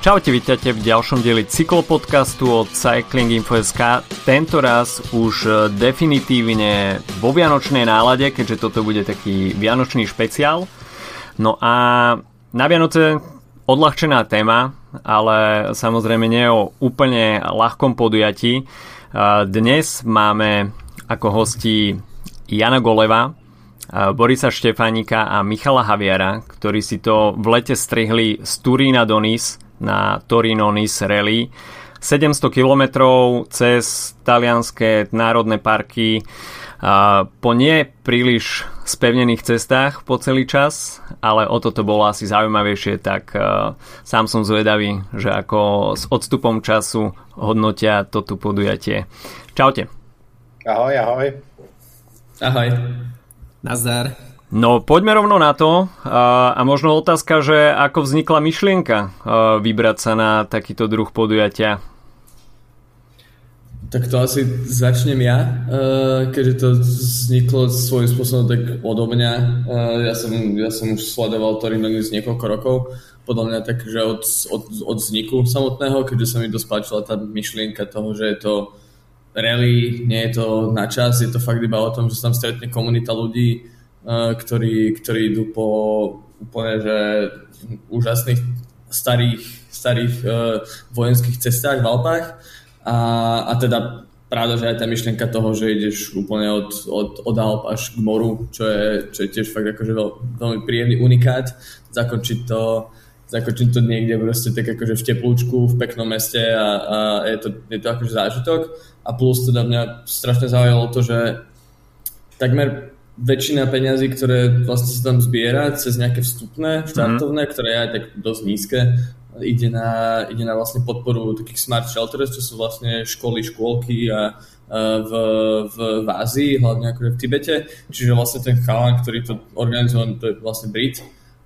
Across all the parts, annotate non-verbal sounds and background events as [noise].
Čaute, vítajte v ďalšom dieli cyklopodcastu od Cycling Info.sk. Tento raz už e, definitívne vo vianočnej nálade, keďže toto bude taký vianočný špeciál. No a na Vianoce odľahčená téma, ale samozrejme nie o úplne ľahkom podujatí. E, dnes máme ako hosti Jana Goleva, e, Borisa Štefánika a Michala Haviera, ktorí si to v lete strihli z Turína do Nice na Torino Nice Rally. 700 km cez talianské národné parky po nie príliš spevnených cestách po celý čas, ale o toto bolo asi zaujímavejšie, tak sám som zvedavý, že ako s odstupom času hodnotia toto podujatie. Čaute. Ahoj, ahoj. Ahoj. Nazdar. No poďme rovno na to a, možno otázka, že ako vznikla myšlienka vybrať sa na takýto druh podujatia. Tak to asi začnem ja, keďže to vzniklo svojím spôsobom tak odo mňa. Ja som, ja som už sledoval Torino z niekoľko rokov, podľa mňa tak, že od, od, od vzniku samotného, keďže sa mi dosť páčila tá myšlienka toho, že je to rally, nie je to na čas, je to fakt iba o tom, že sa tam stretne komunita ľudí, ktorí, ktorí idú po úplne že úžasných starých, starých uh, vojenských cestách v Alpách. A, a teda pravda, že aj tá myšlienka toho, že ideš úplne od, od, od Alp až k moru, čo je, čo je tiež fakt akože veľ, veľmi príjemný unikát, zakončiť to zakončiť to niekde proste tak akože v teplúčku, v peknom meste a, a je, to, je to akože zážitok. A plus teda mňa strašne zaujalo to, že takmer väčšina peňazí, ktoré vlastne sa tam zbiera cez nejaké vstupné, štartovné, mm-hmm. ktoré je aj tak dosť nízke, ide na, ide na vlastne podporu takých smart shelters, čo sú vlastne školy, škôlky a, a v, v, v Ázii, hlavne akože v Tibete. Čiže vlastne ten chalan, ktorý to organizoval, to je vlastne Brit,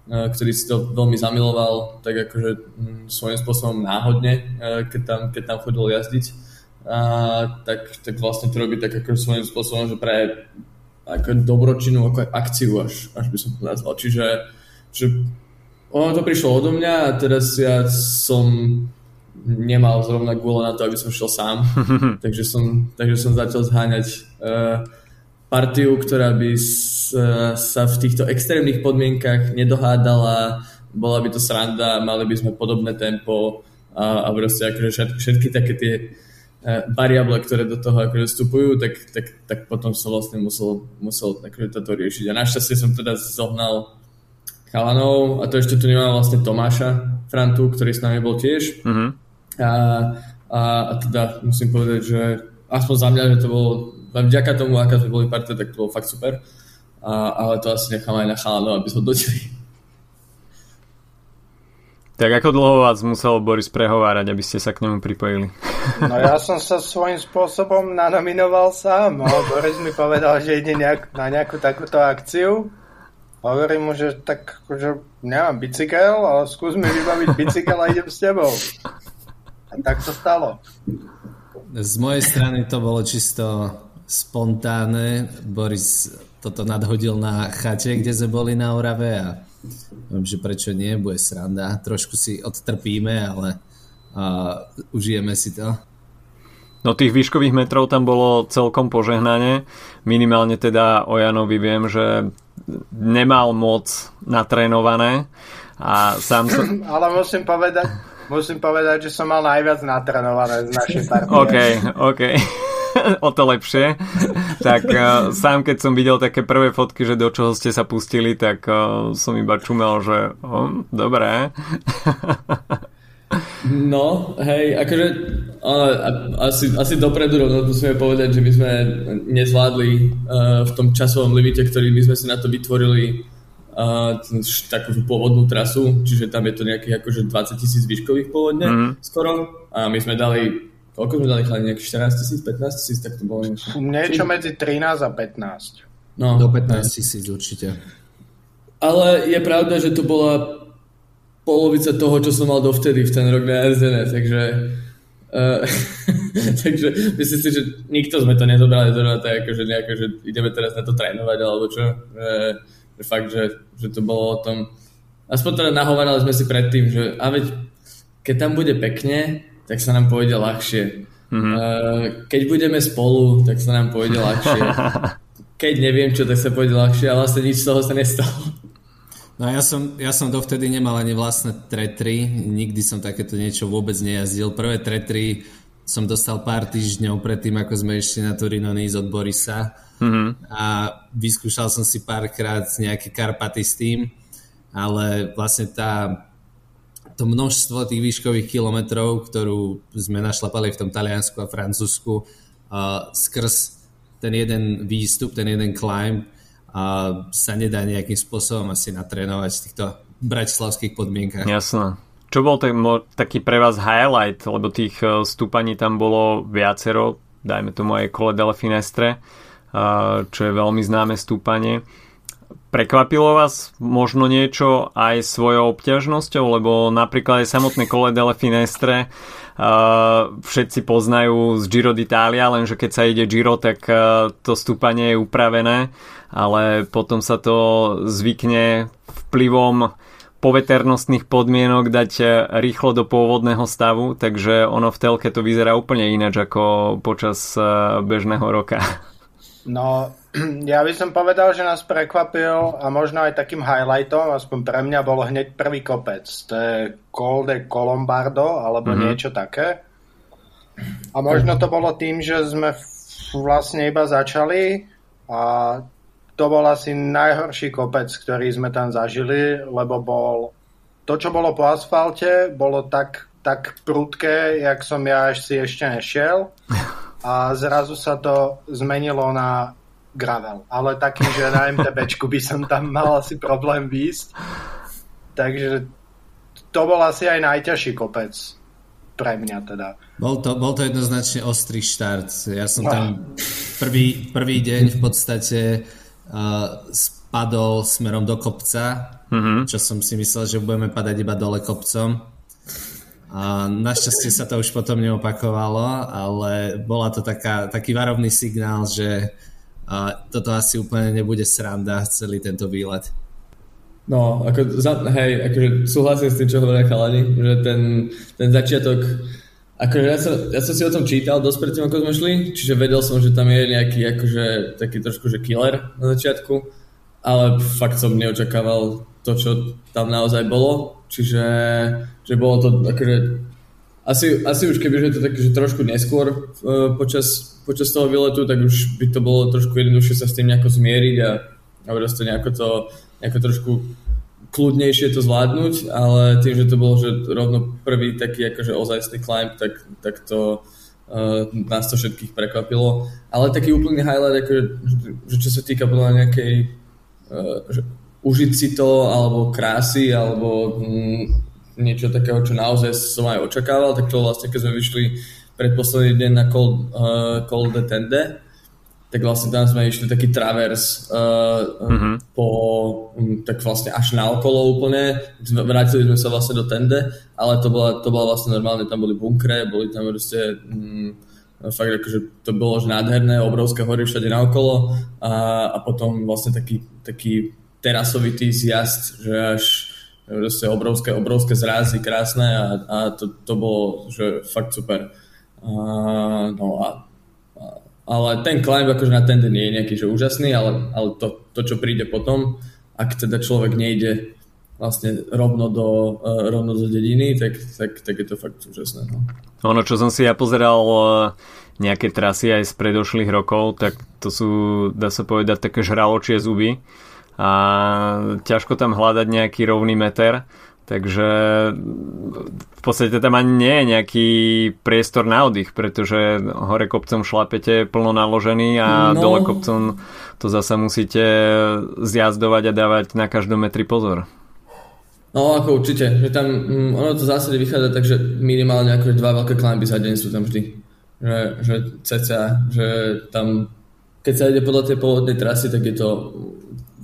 ktorý si to veľmi zamiloval, tak akože mm, svojím spôsobom náhodne, keď tam, keď tam chodil jazdiť. A, tak, tak vlastne to robí tak ako svojím spôsobom, že pre ako dobročinnú ako akciu, až, až by som to nazval. Čiže že ono to prišlo odo mňa a teraz ja som nemal zrovna gule na to, aby som šiel sám. [laughs] takže, som, takže som začal zháňať uh, partiu, ktorá by s, uh, sa v týchto extrémnych podmienkach nedohádala, bola by to sranda, mali by sme podobné tempo a, a proste akože všetky, všetky také tie variable, ktoré do toho akože vstupujú, tak, tak, tak potom som vlastne musel, musel akože toto riešiť. A našťastie som teda zohnal chalanov a to ešte tu nemám vlastne Tomáša Frantu, ktorý s nami bol tiež. Uh-huh. A, a, a teda musím povedať, že aspoň za mňa, že to bolo vďaka tomu, aká sme boli partia, tak to bolo fakt super. A, ale to asi nechám aj na chalanov, aby sme dotili. Tak ako dlho vás musel Boris prehovárať, aby ste sa k nemu pripojili? [laughs] No ja som sa svojím spôsobom nanominoval sám. No, Boris mi povedal, že ide nejak, na nejakú takúto akciu. Hovorím mu, že tak že nemám bicykel, ale skús mi vybaviť bicykel a idem s tebou. A tak to stalo. Z mojej strany to bolo čisto spontánne. Boris toto nadhodil na chate, kde sme boli na Orave a že prečo nie, bude sranda. Trošku si odtrpíme, ale uh, užijeme si to. No tých výškových metrov tam bolo celkom požehnanie. Minimálne teda o Janovi viem, že nemal moc natrénované. A sám som... [clears throat] Ale musím povedať, musím povedať, že som mal najviac natrénované z našej partie. OK, OK. [laughs] o to lepšie. tak uh, sám keď som videl také prvé fotky, že do čoho ste sa pustili, tak uh, som iba čumel, že oh, dobré. [laughs] No, hej, akože uh, asi, asi dopredu rovno musíme povedať, že my sme nezvládli uh, v tom časovom limite, ktorý my sme si na to vytvorili uh, takú pôvodnú trasu, čiže tam je to nejakých akože 20 tisíc výškových pôvodne mm. skoro a my sme dali Koľko sme dali chalani? Nejakých 14 tisíc, 15 tisíc, tak to bolo niečo. Niečo medzi 13 a 15. No, Do 15 tisíc určite. Ale je pravda, že to bola polovica toho, čo som mal dovtedy v ten rok na RZN, takže Uh, [laughs] takže myslím si, že nikto sme to nezobrali do tak ako, že nejako, že ideme teraz na to trénovať alebo čo. Uh, že fakt, že, že to bolo o tom aspoň teda nahovárali sme si predtým, že a veď keď tam bude pekne, tak sa nám pôjde ľahšie. Mm-hmm. Keď budeme spolu, tak sa nám pôjde ľahšie. [laughs] Keď neviem čo, tak sa pôjde ľahšie a vlastne nič z toho sa nestalo. No ja som, ja som dovtedy nemal ani vlastné tretry, nikdy som takéto niečo vôbec nejazdil. Prvé tretry som dostal pár týždňov predtým, ako sme išli na Turino Nice od Borisa mm-hmm. a vyskúšal som si párkrát nejaké Karpaty s tým, ale vlastne tá to množstvo tých výškových kilometrov, ktorú sme našlapali v tom Taliansku a Francúzsku uh, skrz ten jeden výstup, ten jeden climb uh, sa nedá nejakým spôsobom asi natrénovať v týchto bratislavských podmienkach. Jasné. Čo bol ten, taký pre vás highlight, lebo tých uh, stúpaní tam bolo viacero, dajme tomu aj Cole delle Finestre, čo je veľmi známe stúpanie. Prekvapilo vás možno niečo aj svojou obťažnosťou, lebo napríklad aj samotné kole delle Finestre uh, všetci poznajú z Giro d'Italia, lenže keď sa ide Giro, tak uh, to stúpanie je upravené, ale potom sa to zvykne vplyvom poveternostných podmienok dať uh, rýchlo do pôvodného stavu, takže ono v telke to vyzerá úplne ináč ako počas uh, bežného roka. [laughs] No, [clears throat] ja by som povedal, že nás prekvapil a možno aj takým highlightom, aspoň pre mňa, bol hneď prvý kopec. To je Col de Colombardo, alebo mm-hmm. niečo také. A možno to bolo tým, že sme vlastne iba začali a to bol asi najhorší kopec, ktorý sme tam zažili, lebo bol to, čo bolo po asfalte, bolo tak, tak prudké, jak som ja si ešte nešiel. [laughs] a zrazu sa to zmenilo na gravel. Ale taký, že na MTBčku by som tam mal asi problém výjsť. Takže to bol asi aj najťažší kopec pre mňa teda. Bol to, bol to jednoznačne ostrý štart. Ja som tam prvý, prvý deň v podstate uh, spadol smerom do kopca, mm-hmm. čo som si myslel, že budeme padať iba dole kopcom a našťastie sa to už potom neopakovalo, ale bola to taká, taký varovný signál, že a toto asi úplne nebude sranda celý tento výlet. No, ako, za, hej, akože súhlasím s tým, čo hovoria chalani, že ten, ten začiatok, akože ja som, ja som si o tom čítal dosť predtým, ako sme šli, čiže vedel som, že tam je nejaký akože taký trošku, že killer na začiatku, ale fakt som neočakával to, čo tam naozaj bolo, čiže že bolo to akože asi, asi už keby, že to tak, že trošku neskôr uh, počas, počas toho výletu, tak už by to bolo trošku jednoduchšie sa s tým nejako zmieriť a, a proste nejako to nejako trošku kľudnejšie to zvládnuť, ale tým, že to bolo že rovno prvý taký akože ozajstný climb, tak, tak to uh, nás to všetkých prekvapilo. Ale taký úplný highlight, akože, že čo sa týka podľa nejakej uh, že užiť si to, alebo krásy, alebo mm, niečo takého, čo naozaj som aj očakával, tak to vlastne, keď sme vyšli predposledný deň na Cold, uh, Cold de Tende, tak vlastne tam sme išli taký travers uh, mm-hmm. po, um, tak vlastne až na okolo úplne, vrátili sme sa vlastne do Tende, ale to bola, to bola vlastne normálne, tam boli bunkre, boli tam proste um, fakt akože to bolo že nádherné, obrovské hory všade naokolo a, a potom vlastne taký, taký terasovitý zjazd, že až proste obrovské, obrovské zrázy, krásne a, a to, to bolo že fakt super. A, no a, a, ale ten climb akože na ten deň je nejaký že úžasný, ale, ale to, to, čo príde potom, ak teda človek nejde vlastne rovno do, uh, rovno do dediny, tak, tak, tak je to fakt úžasné. No. Ono, čo som si ja pozeral uh, nejaké trasy aj z predošlých rokov, tak to sú, dá sa povedať, také žraločie zuby a ťažko tam hľadať nejaký rovný meter. Takže v podstate tam ani nie je nejaký priestor na oddych, pretože hore kopcom šlapete plno naložený a no. dole kopcom to zasa musíte zjazdovať a dávať na každom metri pozor. No ako určite, že tam mm, ono to v zásade vychádza tak, že minimálne ako dva veľké klimby za deň sú tam vždy. Že, že ceca, že tam keď sa ide podľa tej pôvodnej trasy, tak je to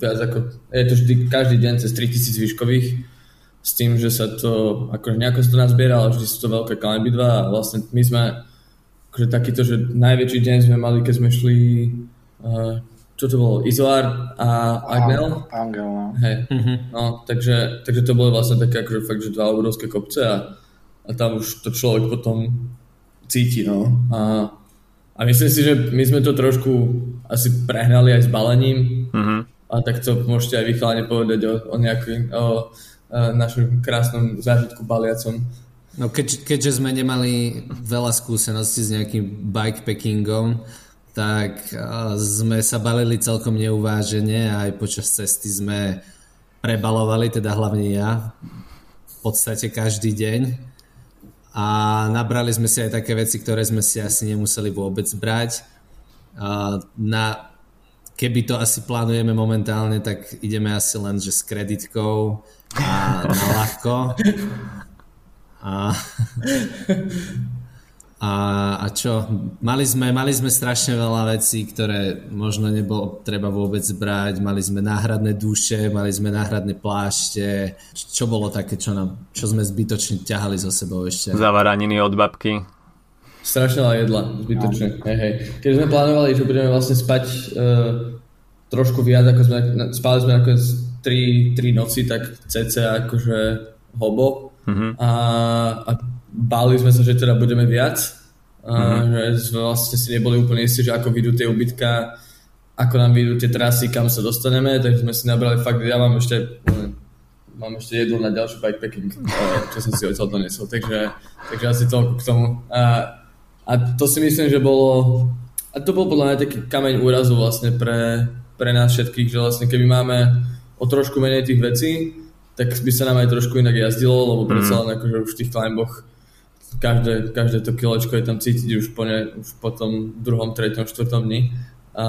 viac ako, je to vždy každý deň cez 3000 výškových s tým, že sa to, akože nejako sa to nazbiera, ale vždy sú to veľké klimby dva a vlastne my sme akože takýto, že najväčší deň sme mali, keď sme šli uh, čo to bolo, Izoar a Agnel? Angel, no. Hej, mm-hmm. no, takže, takže to bolo vlastne také akože fakt, že dva obrovské kopce a, a tam už to človek potom cíti. No. A, a myslím si, že my sme to trošku asi prehnali aj s balením. Mm-hmm. A tak to môžete aj vychalane povedať o, o, nejaký, o, o našom krásnom zážitku baliacom. No keď, keďže sme nemali veľa skúseností s nejakým bikepackingom, tak sme sa balili celkom neuvážene a aj počas cesty sme prebalovali, teda hlavne ja, v podstate každý deň. A nabrali sme si aj také veci, ktoré sme si asi nemuseli vôbec brať. A na, keby to asi plánujeme momentálne, tak ideme asi len že s kreditkou a na ľahko. A, a, a čo? Mali sme, mali sme strašne veľa vecí, ktoré možno nebolo treba vôbec brať. Mali sme náhradné duše, mali sme náhradné plášte. Čo bolo také, čo, nám, čo sme zbytočne ťahali zo sebou ešte? Zavaraniny od babky. Strašne veľa jedla, zbytočne. No. Hej, hej. Keď sme plánovali, že budeme vlastne spať uh, trošku viac, ako sme, spali sme nakoniec 3, 3 noci, tak cca akože hobo, Uh-huh. A, a báli sme sa, že teda budeme viac. A, uh-huh. že vlastne si neboli úplne istí, že ako vyjdú tie ubytka, ako nám vyjdú tie trasy, kam sa dostaneme, tak sme si nabrali fakt, ja mám ešte mám ešte jednu na ďalší bikepacking, čo som si odtiaľ donesol, takže, takže asi toľko k tomu. A, a to si myslím, že bolo, a to bol podľa mňa taký kameň úrazu vlastne pre, pre nás všetkých, že vlastne keby máme o trošku menej tých vecí, tak by sa nám aj trošku inak jazdilo, lebo predsa mhm. len akože už v tých climboch každé, každé to kilečko je tam cítiť už po, ne, už po tom druhom, treťom, štvrtom dni. A,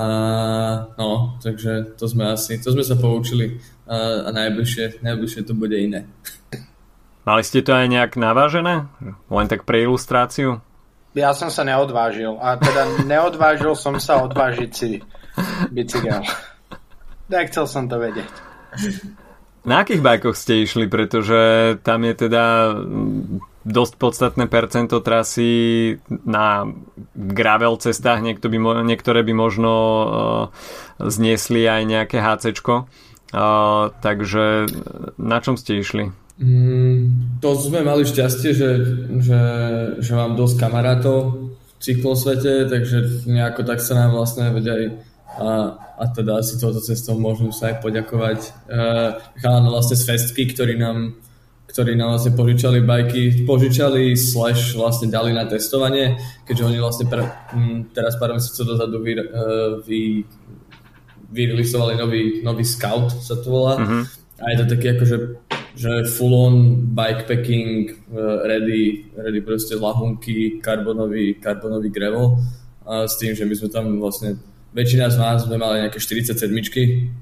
no, takže to sme asi, to sme sa poučili a, a najbližšie, najbližšie to bude iné. Mali ste to aj nejak navážené? Len tak pre ilustráciu? Ja som sa neodvážil. A teda neodvážil som sa odvážiť si bicykel. Nechcel som to vedieť. Na akých bajkoch ste išli? Pretože tam je teda dosť podstatné percento trasy na gravel cestách, Niekto by, niektoré by možno uh, zniesli aj nejaké HCčko. Uh, takže na čom ste išli? Mm, to sme mali šťastie, že, že, že mám dosť kamarátov v cyklosvete, takže nejako tak sa nám vlastne vedia aj a, a teda asi touto cestou môžem sa aj poďakovať uh, chalánom vlastne z Festky, ktorí nám, ktorí nám vlastne požičali bajky, požičali slash vlastne dali na testovanie, keďže oni vlastne pre, m, teraz pár mesiacov dozadu vy, uh, vy, nový, nový Scout, sa to volá. Uh-huh. A je to taký akože že full on bikepacking, uh, ready, ready proste lahunky, karbonový, karbonový gravel. A s tým, že my sme tam vlastne väčšina z nás sme mali nejaké 47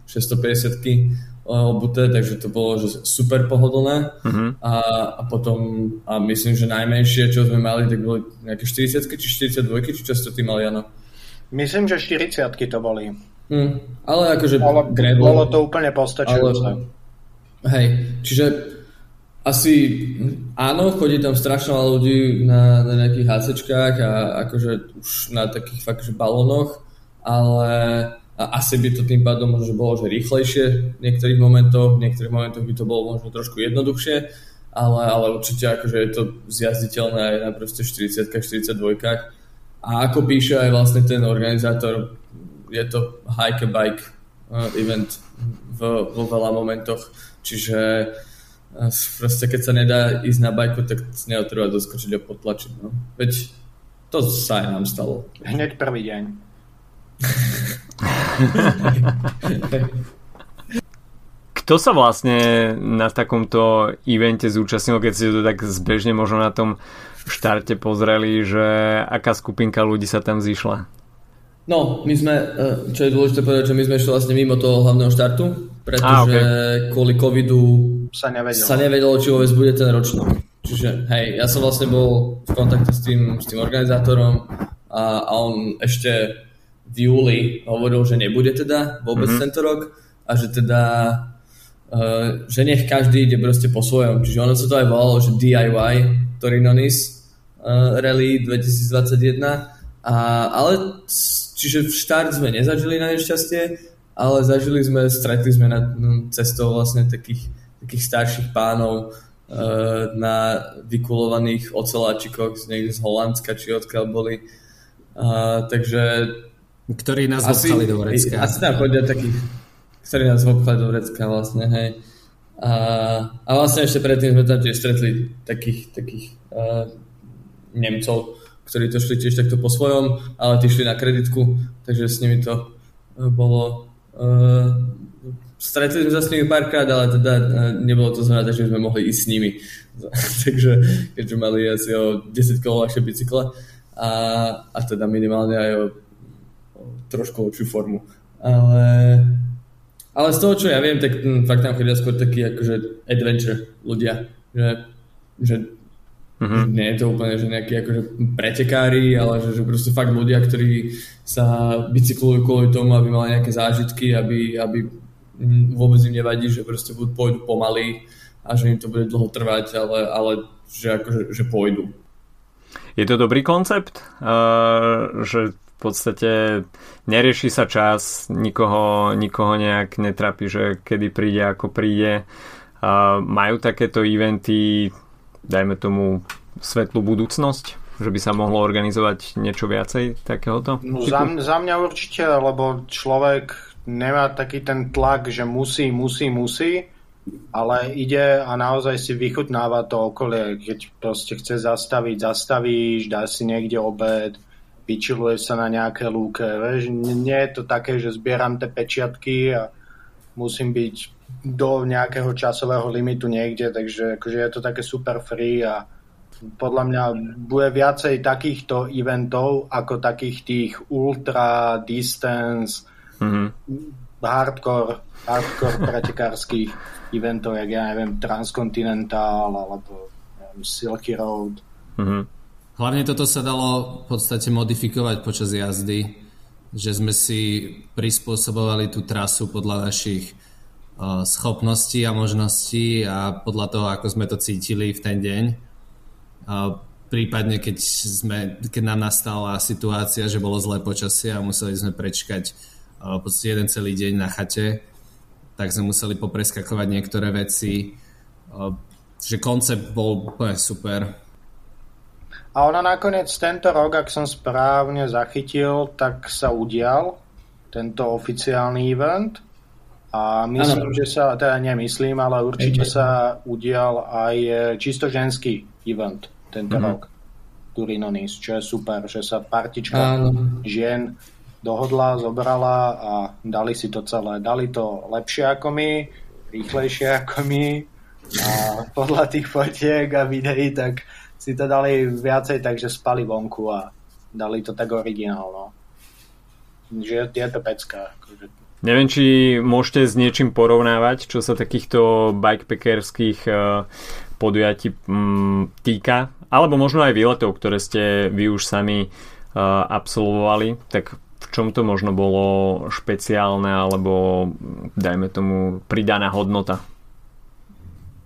650 obuté, takže to bolo že super pohodlné uh-huh. a, a potom a myslím, že najmenšie, čo sme mali, tak boli nejaké 40 či 42 či čo ste ty mali, Jano? Myslím, že 40 to boli. Hmm, ale akože bolo, gravel, bolo to úplne postačujúce. Ale, hej, čiže asi áno, chodí tam strašne veľa ľudí na, na nejakých HCčkách a akože už na takých fakt, že balónoch ale asi by to tým pádom možno bolo, že rýchlejšie v niektorých momentoch, v niektorých momentoch by to bolo možno trošku jednoduchšie, ale, ale určite akože je to zjazditeľné aj na proste 40 42 a ako píše aj vlastne ten organizátor, je to hike a bike uh, event v, vo veľa momentoch, čiže proste keď sa nedá ísť na bajku, tak neotreba doskočiť a potlačiť. No. Veď to sa aj nám stalo. Hneď prvý deň. [laughs] Kto sa vlastne na takomto evente zúčastnil, keď ste to tak zbežne možno na tom štarte pozreli, že aká skupinka ľudí sa tam zišla? No, my sme, eh, čo je dôležité povedať, že my sme išli vlastne mimo toho hlavného štartu, pretože okay. kvôli covidu sa nevedelo. sa nevedelo, či vôbec bude ten ročný. Čiže hej, ja som vlastne bol v kontakte s tým, s tým organizátorom a, a on ešte v júli hovoril, že nebude teda vôbec mm-hmm. tento rok a že teda uh, že nech každý ide proste po svojom. Čiže ono sa to aj volalo, že DIY Torinonis uh, Rally 2021 a, ale čiže v štart sme nezažili na nešťastie, ale zažili sme, stretli sme na, no, cestou vlastne takých, takých starších pánov, na vykulovaných oceláčikoch z niekde z Holandska, či odkiaľ boli. Uh, takže... Ktorí nás asi, do Vrecka. Asi tam chodia takí, ktorí nás obchali do Vrecka vlastne, hej. A, a vlastne ešte predtým sme tam tiež stretli takých, takých uh, Nemcov, ktorí to šli tiež takto po svojom, ale tí šli na kreditku, takže s nimi to uh, bolo... Uh, stretli sme sa s nimi párkrát, ale teda uh, nebolo to znamená, že sme mohli ísť s nimi. [laughs] takže keďže mali asi o 10 kg ľahšie bicykle a, a teda minimálne aj o, o trošku lepšiu formu. Ale ale z toho, čo ja viem, tak hm, fakt tam chodia skôr takí akože adventure ľudia, že, že mm-hmm. nie je to úplne, že nejakí akože pretekári, ale že, že proste fakt ľudia, ktorí sa bicyklujú kvôli tomu, aby mali nejaké zážitky, aby, aby vôbec im nevadí, že proste budú, pôjdu pomaly a že im to bude dlho trvať, ale, ale že akože že pôjdu. Je to dobrý koncept, uh, že v podstate nerieši sa čas, nikoho, nikoho nejak netrapí, že kedy príde, ako príde. A majú takéto eventy, dajme tomu, svetlú budúcnosť? Že by sa mohlo organizovať niečo viacej takéhoto? No, za, za mňa určite, lebo človek nemá taký ten tlak, že musí, musí, musí, ale ide a naozaj si vychutnáva to okolie. Keď proste chce zastaviť, zastavíš, dá si niekde obed, vyčiluje sa na nejaké lúke. Vieš, nie je to také, že zbieram tie pečiatky a musím byť do nejakého časového limitu niekde, takže akože je to také super free a podľa mňa bude viacej takýchto eventov ako takých tých ultra distance mm-hmm. hardcore, hardcore [laughs] pretekárskych eventov, jak ja neviem Transcontinental alebo neviem, Silky Road. Mm-hmm. Hlavne toto sa dalo v podstate modifikovať počas jazdy, že sme si prispôsobovali tú trasu podľa našich uh, schopností a možností a podľa toho, ako sme to cítili v ten deň. Uh, prípadne, keď, sme, keď nám nastala situácia, že bolo zlé počasie a museli sme prečkať v podstate jeden celý deň na chate, tak sme museli popreskakovať niektoré veci. Uh, že koncept bol úplne super a ona nakoniec tento rok, ak som správne zachytil, tak sa udial tento oficiálny event. A myslím, ano. že sa, teda nemyslím, ale určite Ej. sa udial aj e, čisto ženský event tento mm-hmm. rok. Turinonis, čo je super, že sa partička ano. žien dohodla, zobrala a dali si to celé. Dali to lepšie ako my, rýchlejšie ako my a podľa tých fotiek a videí, tak si to dali viacej, takže spali vonku a dali to tak originál, no. Že je to pecka. Akože. Neviem, či môžete s niečím porovnávať, čo sa takýchto bikepackerských uh, podujatí um, týka, alebo možno aj výletov, ktoré ste vy už sami uh, absolvovali, tak v čom to možno bolo špeciálne alebo dajme tomu pridaná hodnota?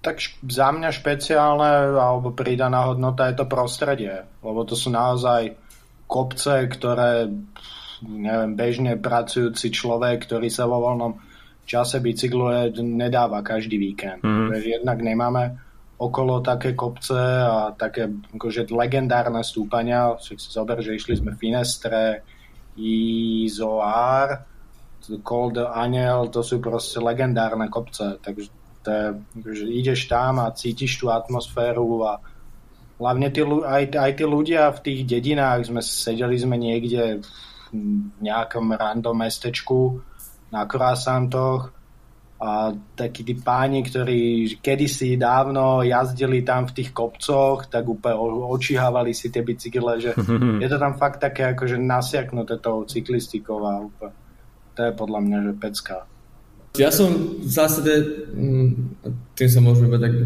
Tak za mňa špeciálne alebo pridaná hodnota je to prostredie, lebo to sú naozaj kopce, ktoré neviem, bežne pracujúci človek, ktorý sa vo voľnom čase bicykluje, nedáva každý víkend. Mm. Jednak nemáme okolo také kopce a také akože legendárne stúpania. Však si zober, že išli sme Finestre, Izoar, Cold Aniel, to sú proste legendárne kopce. Takže to je, že ideš tam a cítiš tú atmosféru a hlavne tí, aj, aj tí ľudia v tých dedinách, sme sedeli sme niekde v nejakom random mestečku na Kroasantoch a takí tí páni, ktorí kedysi dávno jazdili tam v tých kopcoch, tak úplne očihávali si tie bicykle, že [laughs] je to tam fakt také akože nasiaknuté tou cyklistikou a úplne, to je podľa mňa, že pecka. Ja som v zásade, mm, tým sa môžeme iba tak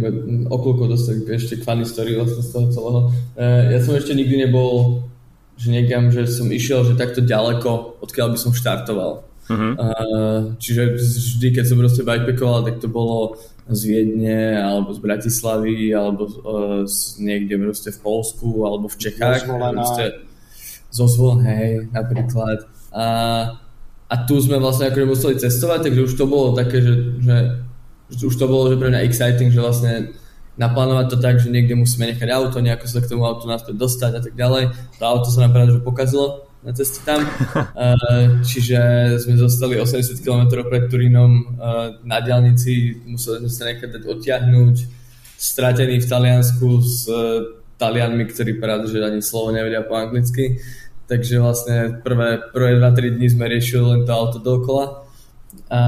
okľúko dostať ešte k funny story vlastne z toho celého. E, ja som ešte nikdy nebol, že niekam, že som išiel, že takto ďaleko, odkiaľ by som štartoval. Uh-huh. Čiže vždy, keď som proste bikepackoval, tak to bolo z Viedne, alebo z Bratislavy, alebo z, niekde proste v Polsku, alebo v Čechách. Zo Zvolená. hej, napríklad. A a tu sme vlastne akože museli cestovať, takže už to bolo také, že, že, že už to bolo že pre mňa exciting, že vlastne naplánovať to tak, že niekde musíme nechať auto, nejako sa k tomu autu naspäť dostať a tak ďalej. To auto sa nám práve že pokazilo na ceste tam, [laughs] čiže sme zostali 80 km pred Turínom na diálnici, museli sme sa nechať dať odtiahnuť, stratení v Taliansku s Talianmi, ktorí pravda, že ani slovo nevedia po anglicky. Takže vlastne prvé, prvé 2-3 dní sme riešili len to auto dokola a,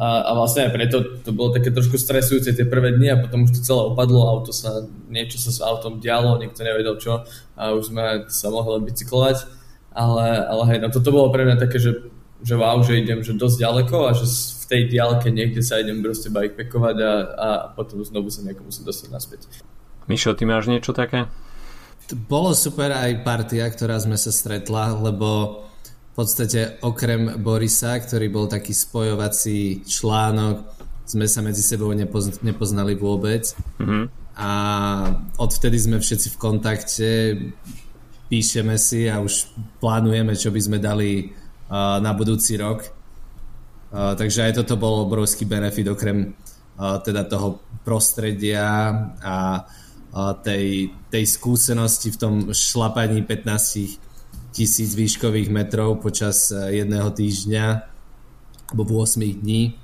a, a vlastne aj preto to bolo také trošku stresujúce tie prvé dni a potom už to celé opadlo, auto sa, niečo sa s autom dialo, nikto nevedel čo a už sme sa mohli bicyklovať, ale, ale hej, no toto bolo pre mňa také, že, že wow, že idem že dosť ďaleko a že v tej diálke niekde sa idem proste bikepackovať a, a potom znovu sa niekomu musím dostať naspäť. Mišo, ty máš niečo také? Bolo super aj partia, ktorá sme sa stretla, lebo v podstate okrem Borisa, ktorý bol taký spojovací článok, sme sa medzi sebou nepoz- nepoznali vôbec. Mm-hmm. A odvtedy sme všetci v kontakte, píšeme si a už plánujeme, čo by sme dali uh, na budúci rok. Uh, takže aj toto bol obrovský benefit okrem uh, teda toho prostredia a uh, tej, tej skúsenosti v tom šlapaní 15 tisíc výškových metrov počas eh, jedného týždňa alebo 8 dní.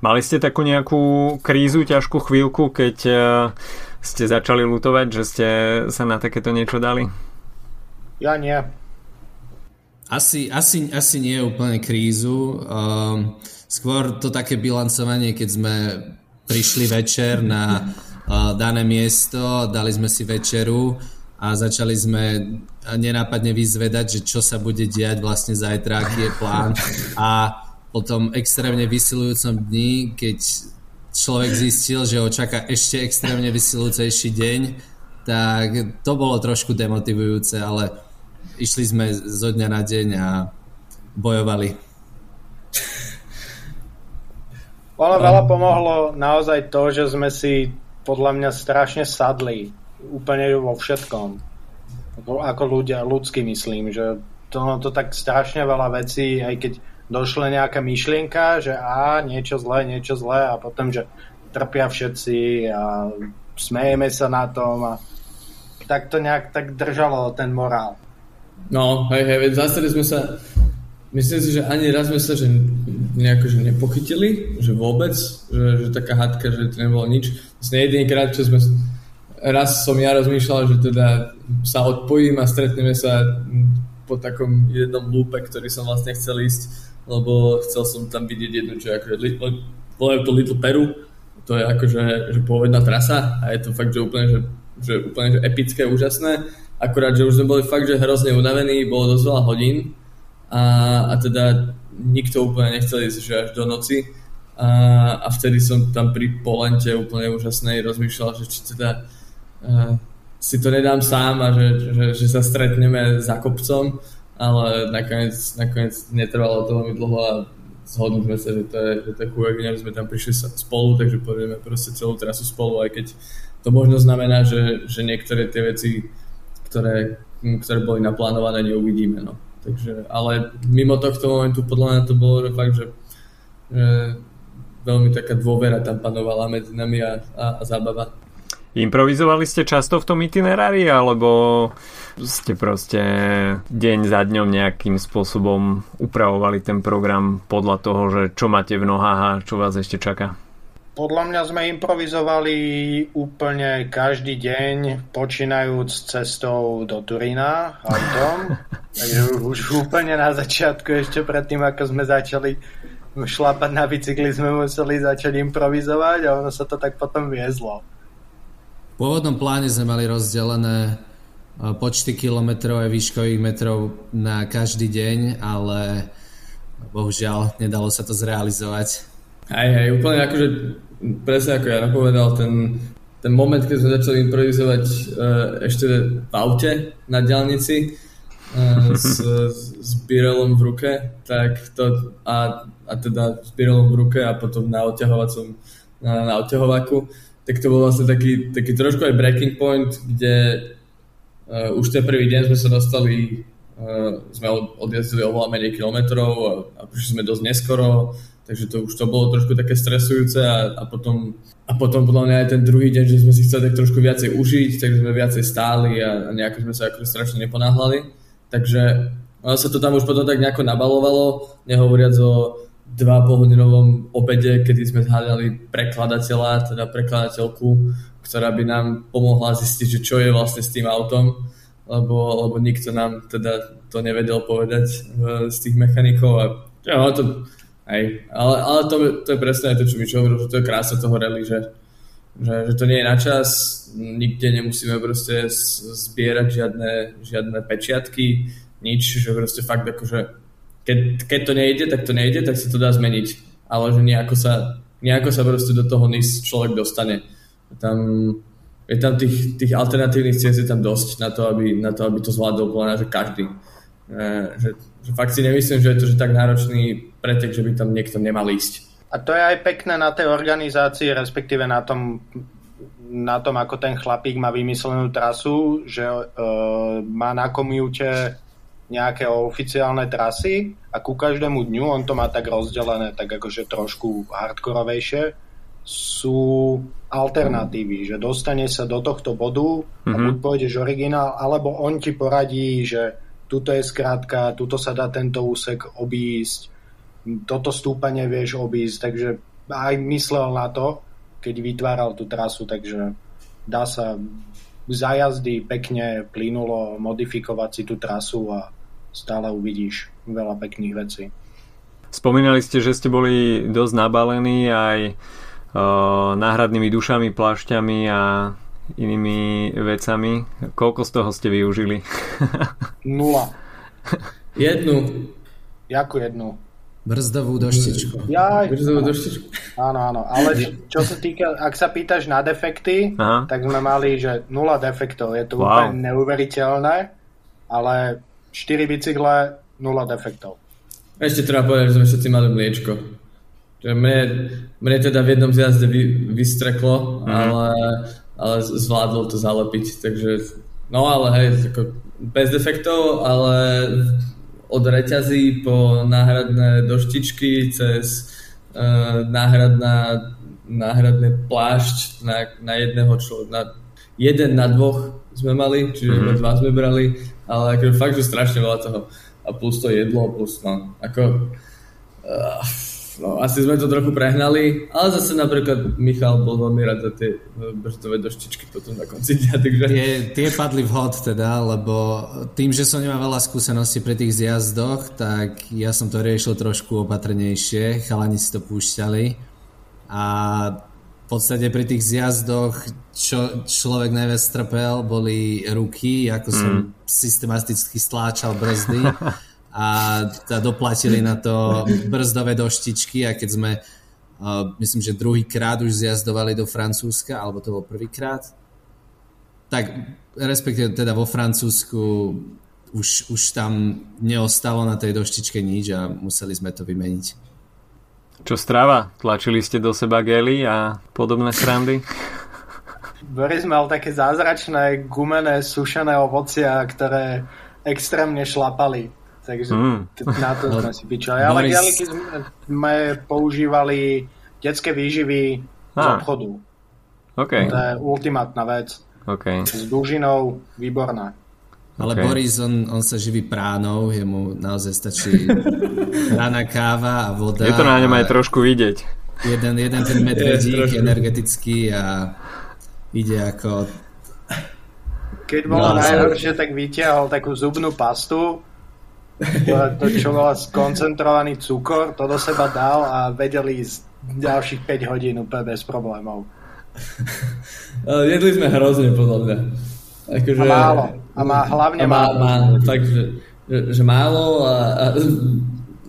Mali ste takú nejakú krízu, ťažkú chvíľku, keď eh, ste začali lutovať, že ste sa na takéto niečo dali? Ja nie. Asi, asi, asi nie úplne krízu. Um, skôr to také bilancovanie, keď sme prišli večer na dané miesto, dali sme si večeru a začali sme nenápadne vyzvedať, že čo sa bude diať vlastne zajtra, aký je plán a po tom extrémne vysilujúcom dni, keď človek zistil, že ho čaká ešte extrémne vysilujúcejší deň, tak to bolo trošku demotivujúce, ale išli sme zo dňa na deň a bojovali. Ono veľa pomohlo naozaj to, že sme si podľa mňa strašne sadli úplne vo všetkom. Ako, ako ľudia, ľudsky myslím, že to, to tak strašne veľa vecí, aj keď došla nejaká myšlienka, že a niečo zlé, niečo zlé a potom, že trpia všetci a smejeme sa na tom a tak to nejak tak držalo ten morál. No, hej, hej, zastali sme sa myslím si, že ani raz sme sa že nejako že nepochytili, že vôbec, že, že taká hadka, že to nebolo nič. Vlastne jedinýkrát, čo sme raz som ja rozmýšľal, že teda sa odpojím a stretneme sa po takom jednom lúpe, ktorý som vlastne chcel ísť, lebo chcel som tam vidieť jednu, čo akože volajú to Little Peru, to je akože že pôvodná trasa a je to fakt, že úplne, že, že úplne že epické, úžasné. Akurát, že už sme boli fakt, že hrozne unavení, bolo dosť veľa hodín a, a teda nikto úplne nechcel ísť že až do noci a, a vtedy som tam pri Polente úplne úžasnej rozmýšľal, že či teda uh, si to nedám sám a že, že, že sa stretneme za kopcom, ale nakoniec, nakoniec netrvalo to veľmi dlho a zhodli sme sa, že to je, že že sme tam prišli spolu, takže pôjdeme proste celú trasu spolu, aj keď to možno znamená, že, že niektoré tie veci, ktoré, ktoré boli naplánované, neuvidíme. No. Takže, ale mimo tohto momentu podľa mňa to bolo fakt, že, že veľmi taká dôvera tam panovala medzi nami a, a, a zábava. Improvizovali ste často v tom itinerári, alebo ste proste deň za dňom nejakým spôsobom upravovali ten program podľa toho, že čo máte v nohách a čo vás ešte čaká? Podľa mňa sme improvizovali úplne každý deň, počínajúc cestou do Turína autom. [laughs] Takže už úplne na začiatku, ešte predtým, ako sme začali šlapať na bicykli, sme museli začať improvizovať a ono sa to tak potom viezlo pôvodnom pláne sme mali rozdelené e, počty kilometrov a výškových metrov na každý deň, ale bohužiaľ nedalo sa to zrealizovať. Aj, aj úplne akože presne ako ja napovedal, ten, ten moment, keď sme začali improvizovať uh, ešte v aute na diálnici uh, s, s Birelom v ruke, tak to a, a teda s Birelom v ruke a potom na odťahovacom na, na odťahovaku, tak to bol vlastne taký, taký trošku aj breaking point, kde uh, už ten prvý deň sme sa dostali, uh, sme od, odjazdili oveľa menej kilometrov a, a prišli sme dosť neskoro, takže to už to bolo trošku také stresujúce a, a potom a potom podľa mňa aj ten druhý deň, že sme si chceli tak trošku viacej užiť, takže sme viacej stáli a, a nejako sme sa ako strašne neponáhľali. Takže ono sa to tam už potom tak nejako nabalovalo, nehovoriac o 2,5 hodinovom obede, kedy sme zháľali prekladateľa, teda prekladateľku, ktorá by nám pomohla zistiť, že čo je vlastne s tým autom, lebo, lebo nikto nám teda to nevedel povedať uh, z tých mechanikov a ja, to, hej, ale, ale to, to je presne to, čo mi hovoril, že to je krása toho rally, že, že, že to nie je na čas, nikde nemusíme proste zbierať žiadne, žiadne pečiatky, nič, že proste fakt akože keď, keď to nejde, tak to nejde, tak sa to dá zmeniť. Ale že nejako sa, nejako sa proste do toho NIS človek dostane. Tam, je tam tých, tých alternatívnych ciest je tam dosť na to, aby, na to, aby to zvládol podľa že každý. E, že, že fakt si nemyslím, že je to že tak náročný pretek, že by tam niekto nemal ísť. A to je aj pekné na tej organizácii, respektíve na tom, na tom ako ten chlapík má vymyslenú trasu, že e, má na komiute nejaké oficiálne trasy a ku každému dňu, on to má tak rozdelené, tak akože trošku hardkorovejšie, sú alternatívy, že dostane sa do tohto bodu a mm-hmm. buď pôjdeš originál, alebo on ti poradí, že tuto je skrátka, tuto sa dá tento úsek obísť, toto stúpanie vieš obísť, takže aj myslel na to, keď vytváral tú trasu, takže dá sa za jazdy pekne, plynulo modifikovať si tú trasu a stále uvidíš veľa pekných vecí. Spomínali ste, že ste boli dosť nabalení aj uh, náhradnými dušami, plášťami a inými vecami. Koľko z toho ste využili? [laughs] Nula. Jednu. Jakú jednu? Brzdovú doštičku. Ja, Brzdovú doštičku. Áno, áno. Ale čo, čo sa týka, ak sa pýtaš na defekty, Aha. tak sme mali, že nula defektov. Je to wow. úplne neuveriteľné, ale 4 bicykle, 0 defektov. Ešte treba povedať, že sme všetci mali mliečko. Že mne, mne teda v jednom zjazde vy, vystreklo, mm. ale, ale zvládol to zalepiť, takže no ale hej, ako bez defektov, ale od reťazí po náhradné doštičky cez uh, náhradná, náhradné plášť na, na jedného človeka, na jeden na dvoch sme mali, čiže mm-hmm. dva sme brali ale akože fakt, že strašne veľa toho. A plus to jedlo, plus no, ako... Uh, no, asi sme to trochu prehnali, ale zase napríklad Michal bol veľmi rád za tie brzdové doštičky potom na konci dňa, takže... Tie, tie padli vhod teda, lebo tým, že som nemal veľa skúseností pri tých zjazdoch, tak ja som to riešil trošku opatrnejšie, chalani si to púšťali a podstate pri tých zjazdoch, čo človek najviac trpel, boli ruky, ako som mm. systematicky stláčal brzdy [laughs] a doplatili na to brzdové doštičky a keď sme uh, myslím, že druhýkrát už zjazdovali do Francúzska, alebo to bol prvýkrát, tak respektíve teda vo Francúzsku už, už tam neostalo na tej doštičke nič a museli sme to vymeniť. Čo strava? Tlačili ste do seba gely a podobné srandy? Boris mal také zázračné gumené sušené ovocia, ktoré extrémne šlapali. Takže mm. na to [laughs] sme si pičali. Ale Boris... sme používali detské výživy z obchodu. Okay. To je ultimátna vec. Okay. S dužinou výborná. Ale okay. Boris, on, on sa živí pránou, jemu naozaj stačí [laughs] rána káva a voda. Je to na ňom aj trošku vidieť. Jeden, jeden ten [laughs] medvedík energetický a ide ako... Keď bolo no, najhoršie, tak vytiahol takú zubnú pastu, to, čo bola skoncentrovaný cukor, to do seba dal a vedeli ísť ďalších 5 hodín úplne bez problémov. [laughs] Jedli sme hrozne, podľa mňa. Akože, a málo. A má hlavne a má, málo. Má, fakt, že, že, málo a, a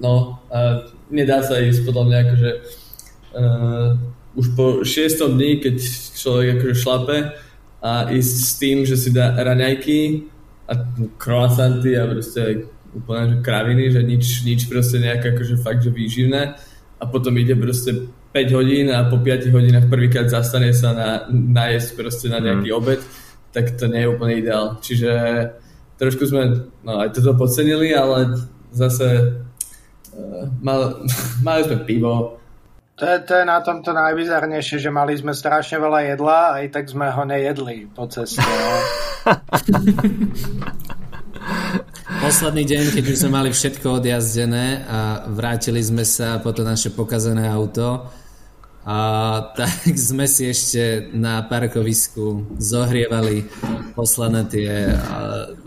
no a nedá sa ísť podľa mňa akože uh, už po šiestom dní, keď človek akože šlape a ísť s tým, že si dá raňajky a croissanty a proste úplne že kraviny, že nič, nič proste nejaké akože fakt, že výživné a potom ide proste 5 hodín a po 5 hodinách prvýkrát zastane sa na, najesť proste na nejaký mm. obed tak to nie je úplne ideál. Čiže trošku sme no, aj toto podcenili, ale zase uh, mal, [laughs] mali sme pivo. To je, to je na tomto najbizarnejšie, že mali sme strašne veľa jedla a aj tak sme ho nejedli po ceste. [laughs] Posledný deň, keď už sme mali všetko odjazdené a vrátili sme sa po to naše pokazané auto, a tak sme si ešte na parkovisku zohrievali poslané tie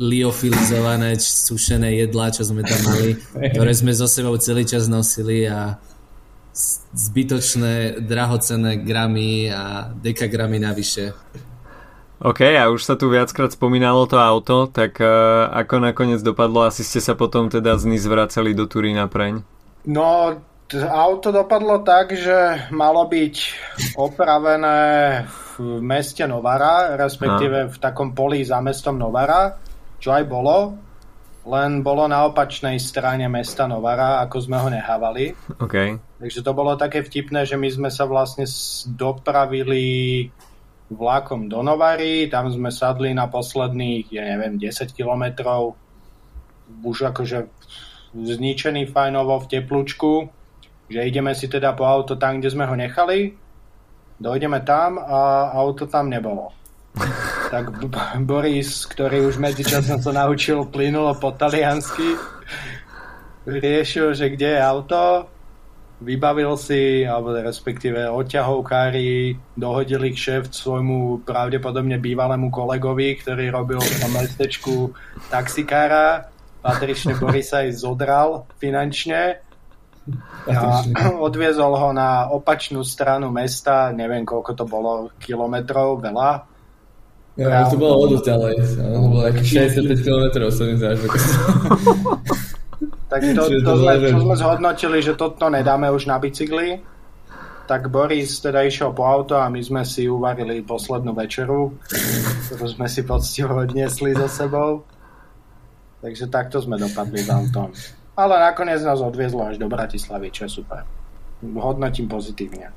liofilizované sušené jedlá, čo sme tam mali, ktoré sme so sebou celý čas nosili a zbytočné drahocené gramy a dekagramy navyše. OK, a už sa tu viackrát spomínalo to auto, tak uh, ako nakoniec dopadlo? Asi ste sa potom teda z Nice vracali do Turína preň? No, auto dopadlo tak, že malo byť opravené v meste Novara, respektíve v takom poli za mestom Novara, čo aj bolo, len bolo na opačnej strane mesta Novara, ako sme ho nehávali. Okay. Takže to bolo také vtipné, že my sme sa vlastne dopravili vlakom do Novary, tam sme sadli na posledných, ja neviem, 10 kilometrov, už akože zničený fajnovo v teplúčku že ideme si teda po auto tam, kde sme ho nechali, dojdeme tam a auto tam nebolo. [laughs] tak Boris, ktorý už medzičasom sa naučil plynulo po taliansky, riešil, že kde je auto, vybavil si, alebo respektíve odťahovkári dohodili k šéf svojmu pravdepodobne bývalému kolegovi, ktorý robil tom mestečku taxikára. Patrične Boris aj zodral finančne a odviezol ho na opačnú stranu mesta, neviem koľko to bolo kilometrov, veľa. Ja, to bolo o dosť ďalej. To bolo nejakých 65 kilometrov, sa mi zdá, Tak to, to, sme, to sme zhodnotili, že toto nedáme už na bicykli. Tak Boris teda išiel po auto a my sme si uvarili poslednú večeru, ktorú sme si poctivo odniesli so sebou. Takže takto sme dopadli v autom ale nakoniec nás odviezlo až do Bratislavy, čo je super. Hodnotím pozitívne.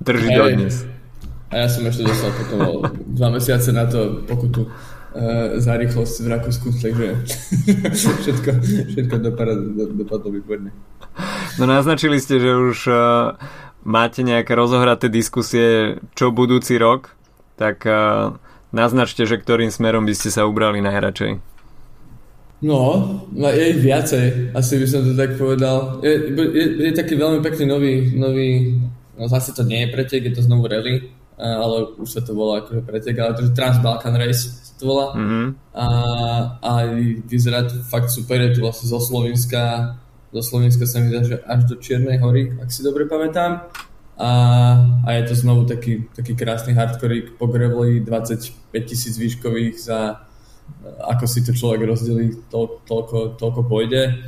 Drží do dnes. A ja som ešte dostal potom dva mesiace na to pokutu za rýchlosť v Rakúsku, takže [laughs] všetko, všetko dopadlo, dopadlo výborne. No naznačili ste, že už uh, máte nejaké rozohraté diskusie, čo budúci rok, tak uh, naznačte, že ktorým smerom by ste sa ubrali najradšej. No, no, je ich viacej, asi by som to tak povedal. Je, je, je taký veľmi pekný nový, nový, no zase to nie je pretek, je to znovu rally, ale už sa to volá akože pretek, ale to je Trans-Balkan Race to volá. Mm-hmm. A, a vyzerá to fakt super, je to vlastne zo Slovenska, zo Slovenska sa mi zdá, že až do Čiernej hory, ak si dobre pamätám. A, a je to znovu taký, taký krásny hardcore po graveli 25 tisíc výškových za ako si to človek rozdelí, to, toľko, toľko pôjde.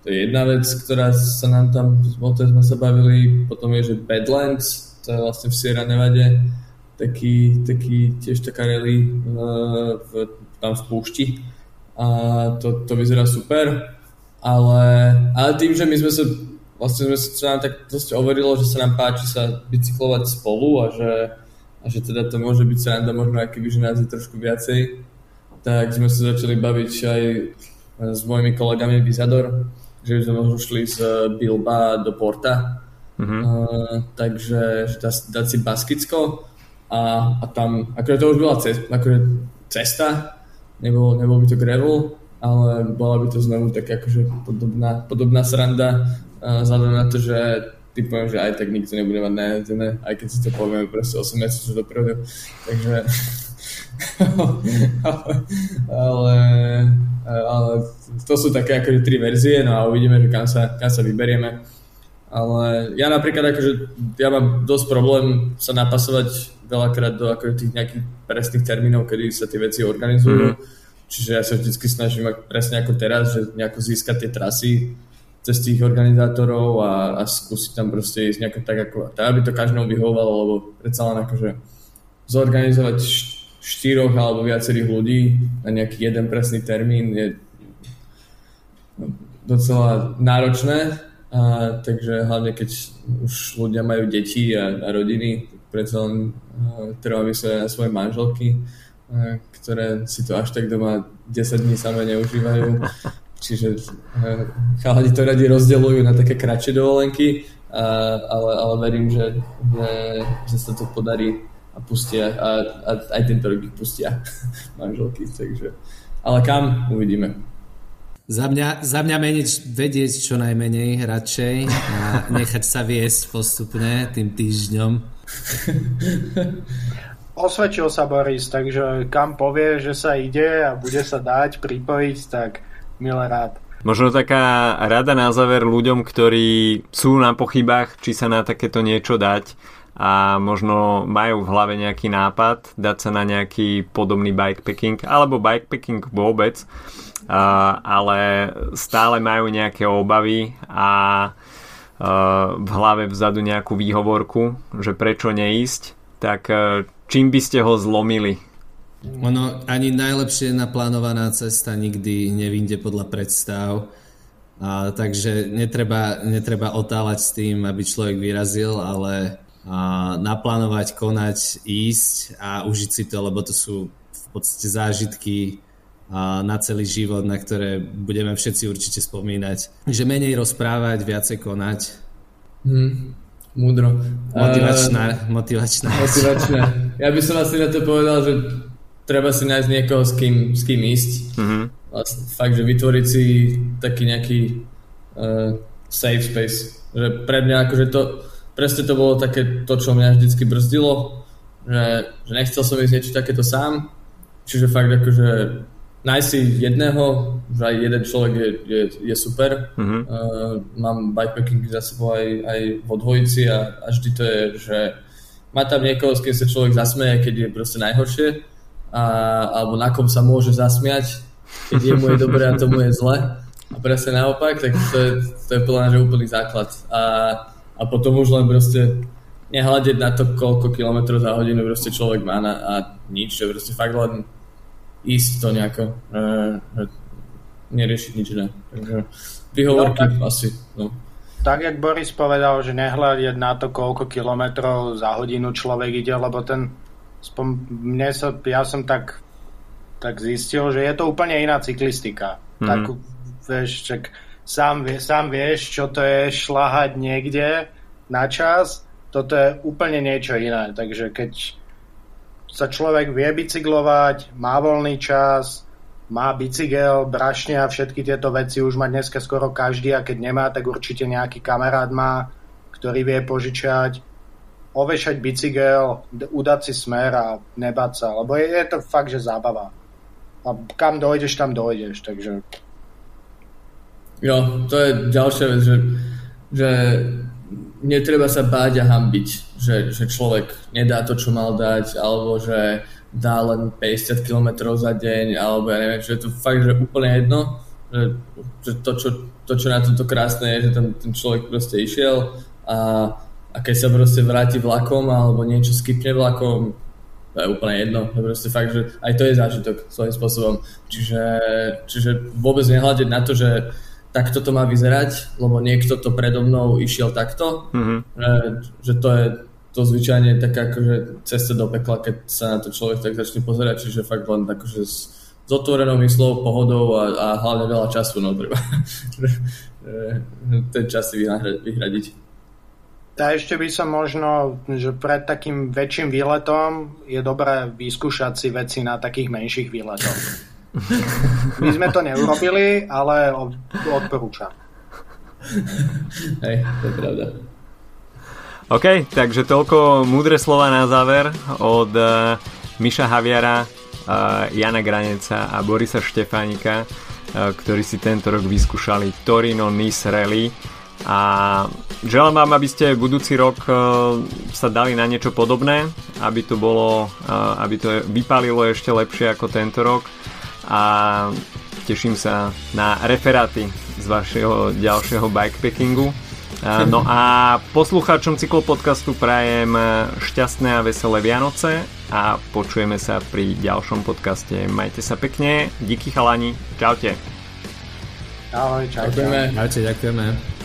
To je jedna vec, ktorá sa nám tam, o tej sme sa bavili, potom je, že Badlands, to je vlastne v Sierra Nevade, taký, taký tiež taká rally uh, v, tam v púšti. A to, to vyzerá super, ale, ale tým, že my sme sa vlastne sme sa nám tak dosť overilo, že sa nám páči sa bicyklovať spolu a že, a že teda to môže byť sranda možno aj keby, že nás je trošku viacej, tak sme sa začali baviť aj s mojimi kolegami Vizador, že sme možno šli z Bilba do Porta, mm-hmm. uh, takže dá, dať si Baskicko a, a tam, akože to už bola cesta, akože cesta nebolo, nebol by to gravel, ale bola by to znovu tak akože podobná, podobná sranda uh, vzhľadom na to, že typujem, že aj tak nikto nebude mať najazdené, aj keď si to povieme proste 8 mesiacov dopredu, takže [laughs] ale, ale to sú také akože tri verzie, no a uvidíme, že kam sa, kam sa vyberieme. Ale ja napríklad akože, ja mám dosť problém sa napasovať veľakrát do akože tých nejakých presných termínov, kedy sa tie veci organizujú. Mm. Čiže ja sa vždy snažím presne ako teraz, že nejako získať tie trasy cez tých organizátorov a, a skúsiť tam proste ísť nejako tak, ako, tak aby to každému vyhovovalo, lebo predsa len akože zorganizovať štyroch alebo viacerých ľudí na nejaký jeden presný termín je docela náročné, a, takže hlavne keď už ľudia majú deti a, a rodiny, predsa len treba myslieť na svoje manželky, a, ktoré si to až tak doma 10 dní samé neužívajú. [laughs] čiže chalani to radi rozdeľujú na také kratšie dovolenky, ale, ale verím, že, že, že sa to podarí a pustia a, a aj tento rok ich pustia [laughs] manželky, takže ale kam uvidíme. Za mňa, za mňa meniť, vedieť čo najmenej radšej a nechať sa viesť postupne tým týždňom. [laughs] Osvedčil sa Boris, takže kam povie, že sa ide a bude sa dať pripojiť, tak milé rád. Možno taká rada na záver ľuďom, ktorí sú na pochybách, či sa na takéto niečo dať a možno majú v hlave nejaký nápad dať sa na nejaký podobný bikepacking alebo bikepacking vôbec, ale stále majú nejaké obavy a v hlave vzadu nejakú výhovorku, že prečo neísť, tak čím by ste ho zlomili ono ani najlepšie naplánovaná cesta nikdy nevinde podľa predstav. A, takže netreba, netreba otáľať s tým, aby človek vyrazil, ale a, naplánovať, konať, ísť a užiť si to, lebo to sú v podstate zážitky na celý život, na ktoré budeme všetci určite spomínať. Takže menej rozprávať, viacej konať. Hmm. Múdro. Motivačná, uh, motivačná. Motivačná. Ja by som asi na to povedal, že treba si nájsť niekoho, s kým, s kým ísť. Mm-hmm. Vlastne fakt, že vytvoriť si taký nejaký uh, safe space. Že pre mňa akože to, presne to bolo také to, čo mňa vždycky brzdilo, že, že nechcel som ísť niečo takéto sám, čiže fakt akože nájsť si jedného, aj jeden človek je, je, je super. Mm-hmm. Uh, mám bikepacking za sebou aj, aj vo dvojici a, a vždy to je, že má tam niekoho, s kým sa človek zasmeje, keď je proste najhoršie a, alebo na kom sa môže zasmiať, keď jemu je dobré a tomu je zle. A presne naopak, tak to je, to je podľa mňa úplný základ. A, a potom už len proste nehľadiť na to, koľko kilometrov za hodinu proste človek má na, a nič, že proste fakt len ísť to nejako, e, e, neriešiť nič iné. Takže vyhovorky no, tak, asi, no. Tak, jak Boris povedal, že nehľadiť na to, koľko kilometrov za hodinu človek ide, lebo ten spom, mne sa, ja som tak, tak zistil, že je to úplne iná cyklistika. Mm. Tak, vieš, čak, sám, vie, sám vieš, čo to je šlahať niekde na čas, toto je úplne niečo iné. Takže keď sa človek vie bicyklovať, má voľný čas, má bicykel, brašne a všetky tieto veci už má dneska skoro každý a keď nemá, tak určite nejaký kamarát má, ktorý vie požičať ovešať bicykel, udať si smer a nebať sa, lebo je, je to fakt, že zábava. A kam dojdeš, tam dojdeš, takže... Jo, to je ďalšia vec, že, že netreba sa báť a hambiť, že, že človek nedá to, čo mal dať, alebo že dá len 50 km za deň, alebo ja neviem, že je to fakt, že úplne jedno, že, že to, čo, to, čo na tomto krásne je, že ten, ten človek proste išiel a a keď sa proste vráti vlakom alebo niečo skypne vlakom, to je úplne jedno. To je proste fakt, že aj to je zážitok svojím spôsobom. Čiže, čiže vôbec nehľadiť na to, že takto to má vyzerať, lebo niekto to predo mnou išiel takto, mm-hmm. že, že to je to zvyčajne taká akože cesta do pekla, keď sa na to človek tak začne pozerať, čiže fakt len akože s, s otvorenou myslou, pohodou a, a hlavne veľa času, no treba [laughs] ten čas si vyhradiť. A ešte by som možno, že pred takým väčším výletom je dobré vyskúšať si veci na takých menších výletoch. My sme to neurobili, ale odporúčam. Hej, to je pravda. OK, takže toľko múdre slova na záver od uh, Miša Haviara, uh, Jana Graneca a Borisa Štefánika, uh, ktorí si tento rok vyskúšali Torino Nice Rally a želám vám, aby ste budúci rok sa dali na niečo podobné, aby to bolo, aby to vypálilo ešte lepšie ako tento rok a teším sa na referáty z vašeho ďalšieho bikepackingu. No a poslucháčom cyklopodcastu prajem šťastné a veselé Vianoce a počujeme sa pri ďalšom podcaste. Majte sa pekne, díky chalani, čaute. Ahoj, čaute. Ďakujeme. Ahojte, ďakujeme.